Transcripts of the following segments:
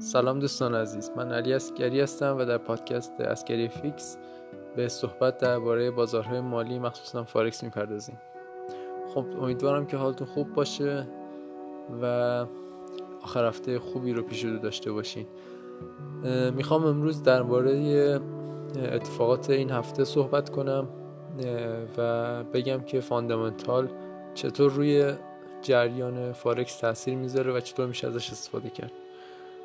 سلام دوستان عزیز من علی عسکری هستم و در پادکست Askari FX به صحبت درباره بازارهای مالی مخصوصا فارکس می‌پردازیم. خب امیدوارم که حالتون خوب باشه و آخر هفته خوبی رو پیش رو داشته باشین. می‌خوام امروز درباره اتفاقات این هفته صحبت کنم و بگم که fundamental چطور روی جریان فارکس تاثیر می‌ذاره و چطور میشه ازش استفاده کرد.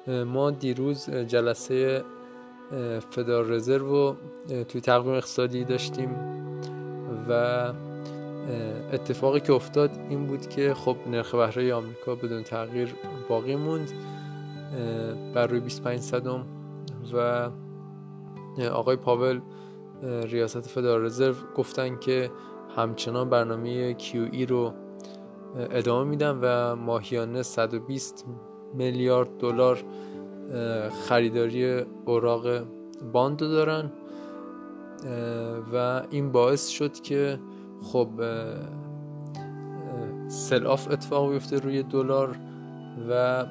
ما دیروز جلسه فدرال رزرو رو توی تقویم اقتصادی داشتیم و اتفاقی که افتاد این بود که خب نرخ بهره آمریکا بدون تغییر باقی موند بر روی 25 صدم و آقای پاول ریاست فدرال رزرو گفتن که همچنان برنامه QE رو ادامه میدن و ماهیانه 120 میلیارد دلار خریداری اوراق باند دارن و این باعث شد که خب سل آف اتفاق بیفته روی دلار و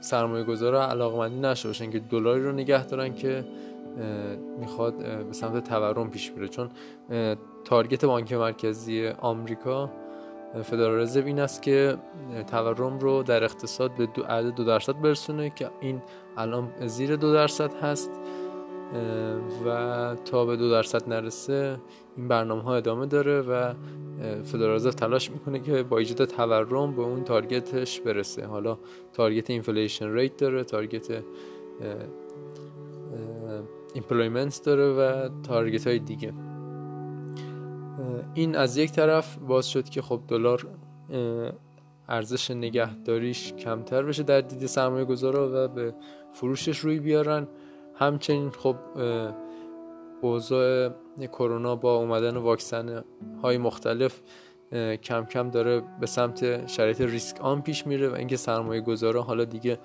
سرمایه گذارا علاقمندی نشه باشن که دلاری رو نگه دارن که می‌خواد به سمت تورم پیش میره چون target بانک مرکزی آمریکا فدرال رزرو این است که تورم رو در اقتصاد به دو عدد دو درصد برسونه که این الان زیر دو درصد هست و تا به دو درصد نرسه این برنامه ها ادامه داره و فدرال رزرو تلاش می‌کنه که با ایجاد تورم به اون target ش برسه. حالا target inflation rate داره target employment داره و target های دیگه. این از یک طرف باعث شد که خب دلار ارزش نگهداریش کمتر بشه در دید سرمایه گذارا و به فروشش روی بیارن. همچنین خب اوضاع کرونا با اومدن واکسن های مختلف کم کم داره به سمت شرایط risk on پیش میره و اینکه سرمایه گذارا حالا دیگه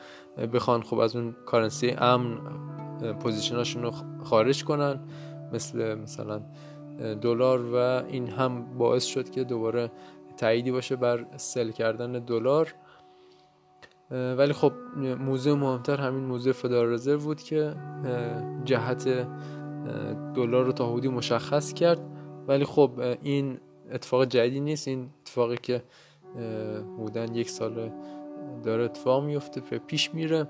بخوان خب از اون کارنسی امن پوزیشناشون رو خارج کنن مثل مثلا دلار و این هم باعث شد که دوباره تاییدی باشه بر سل کردن دلار. ولی خب موضوع مهمتر همین موضوع فدرال رزرو بود که جهت دلار رو تا حدودی مشخص کرد. ولی خب این اتفاق جدیدی نیست. این اتفاقی که بودن یک سال داره اتفاق میفته پیش میره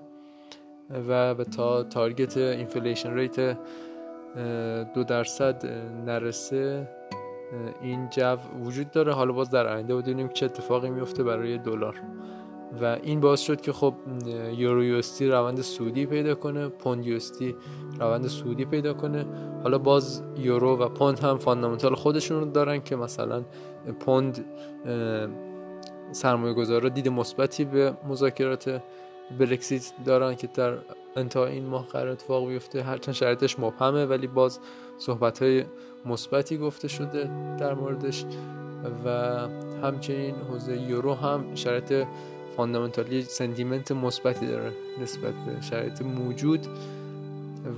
و به تا target inflation rate دو درصد نرسه این جو وجود داره. حالا باز در آینده ببینیم چه اتفاقی میفته برای دلار. و این باعث شد که خب یورو USD روند صعودی پیدا کنه پوند USD روند صعودی پیدا کنه. حالا باز یورو و پوند هم fundamental خودشون رو دارن که مثلا پوند سرمایه گذار دید مثبتی به مذاکرات برکسیت دارن که در انتهای این ماه قرار اتفاق بیفته هرچند شرایطش مبهمه ولی باز صحبت های مثبتی گفته شده در موردش و همچنین حوزه یورو هم شرایط فاندامنتالی سنتیمنت مثبتی داره نسبت به شرایط موجود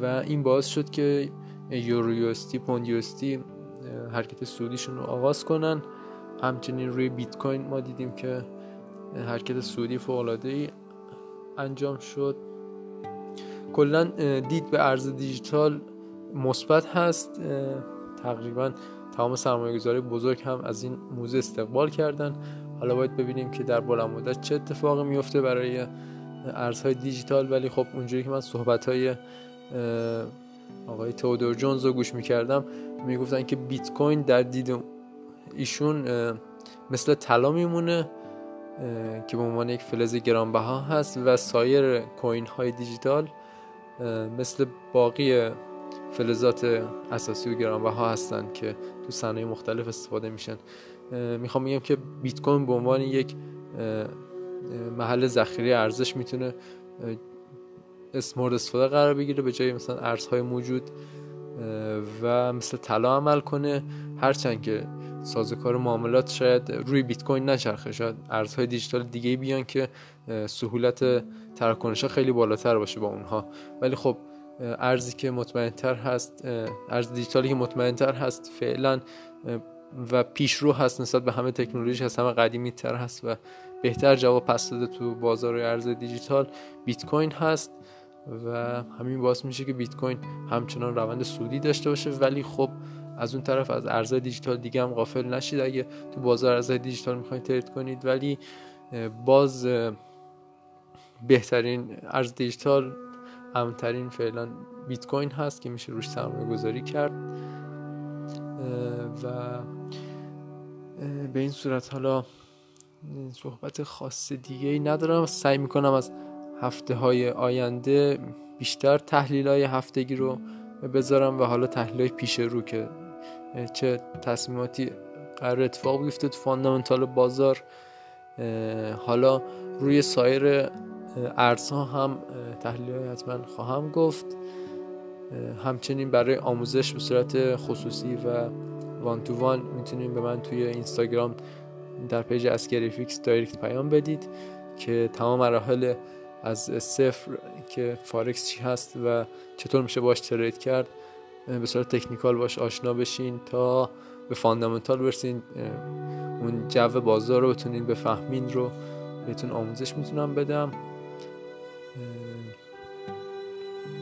و این باعث شد که یورو یوستی پوند یوستی حرکت سودیشون رو آغاز کنن. همچنین روی بیت کوین ما دیدیم که حرکت سودی فوق ای انجام شد. کلا دید به ارز دیجیتال مثبت هست. تقریبا تمام سرمایه گذاری بزرگ هم از این موزه استقبال کردن. حالا باید ببینیم که در بلند مدت چه اتفاقی میفته برای ارزهای دیجیتال. ولی خب اونجوری که من صحبت های آقای تودور جونز رو گوش می‌کردم می‌گفتن که بیت کوین در دید ایشون مثل طلا میمونه که به عنوان یک فلز گرانبها هست و سایر کوین های دیجیتال مثل باقی فلزات اساسی و گرانبها هستند که تو صنایع مختلف استفاده میشن. می‌خوام بگم که بیت کوین به عنوان یک محل ذخیره ارزش می‌تونه مورد استفاده قرار بگیره به جای مثلا ارزهای موجود و مثل طلا عمل کنه. هرچند که سازوکار معاملات شاید روی بیت کوین نچرخه شاید ارزهای دیجیتال دیگه بیان که سهولت تراکنش خیلی بالاتر باشه با اونها. ولی خب ارزی که مطمئنتر هست ارز دیجیتالی که مطمئنتر هست فعلا و پیشرو هست نسبت به همه تکنولوژی هست همه قدیمی تر هست و بهتر جواب پس داده تو بازار ارز دیجیتال. بیت کوین هست و همین باعث میشه که بیت کوین همچنان روند سودی داشته باشه. ولی خب از اون طرف از ارزهای دیجیتال دیگه هم غافل نشید. اگه تو بازار ارزهای دیجیتال می‌خواید ترید کنید. ولی باز بهترین ارز دیجیتال امترین فعلا بیت کوین هست که میشه روش سرمایه گذاری کرد و به این صورت حالا صحبت خاص دیگه ای ندارم. سعی می‌کنم از هفته های آینده بیشتر تحلیل های هفتگی رو بذارم و حالا تحلیل های پیش رو که چه تصمیماتی قرار اتفاق بیفته تو فاندامنتال بازار. حالا روی سایر ارزها هم تحلیل حتما خواهم گفت. همچنین برای آموزش به صورت خصوصی و one to one می‌تونید به من توی اینستاگرام در page Askari FX direct پیام بدید که تمام مراحل از صفر که فارکس چی هست و چطور میشه باش trade کرد به صورت technical باش آشنا بشین تا به fundamental برسین. اون جو بازار رو بتونین بفهمین رو بهتون آموزش می‌تونم بدم.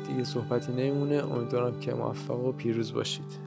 دیگه صحبتی نمیمونه امیدوارم که موفق و پیروز باشید.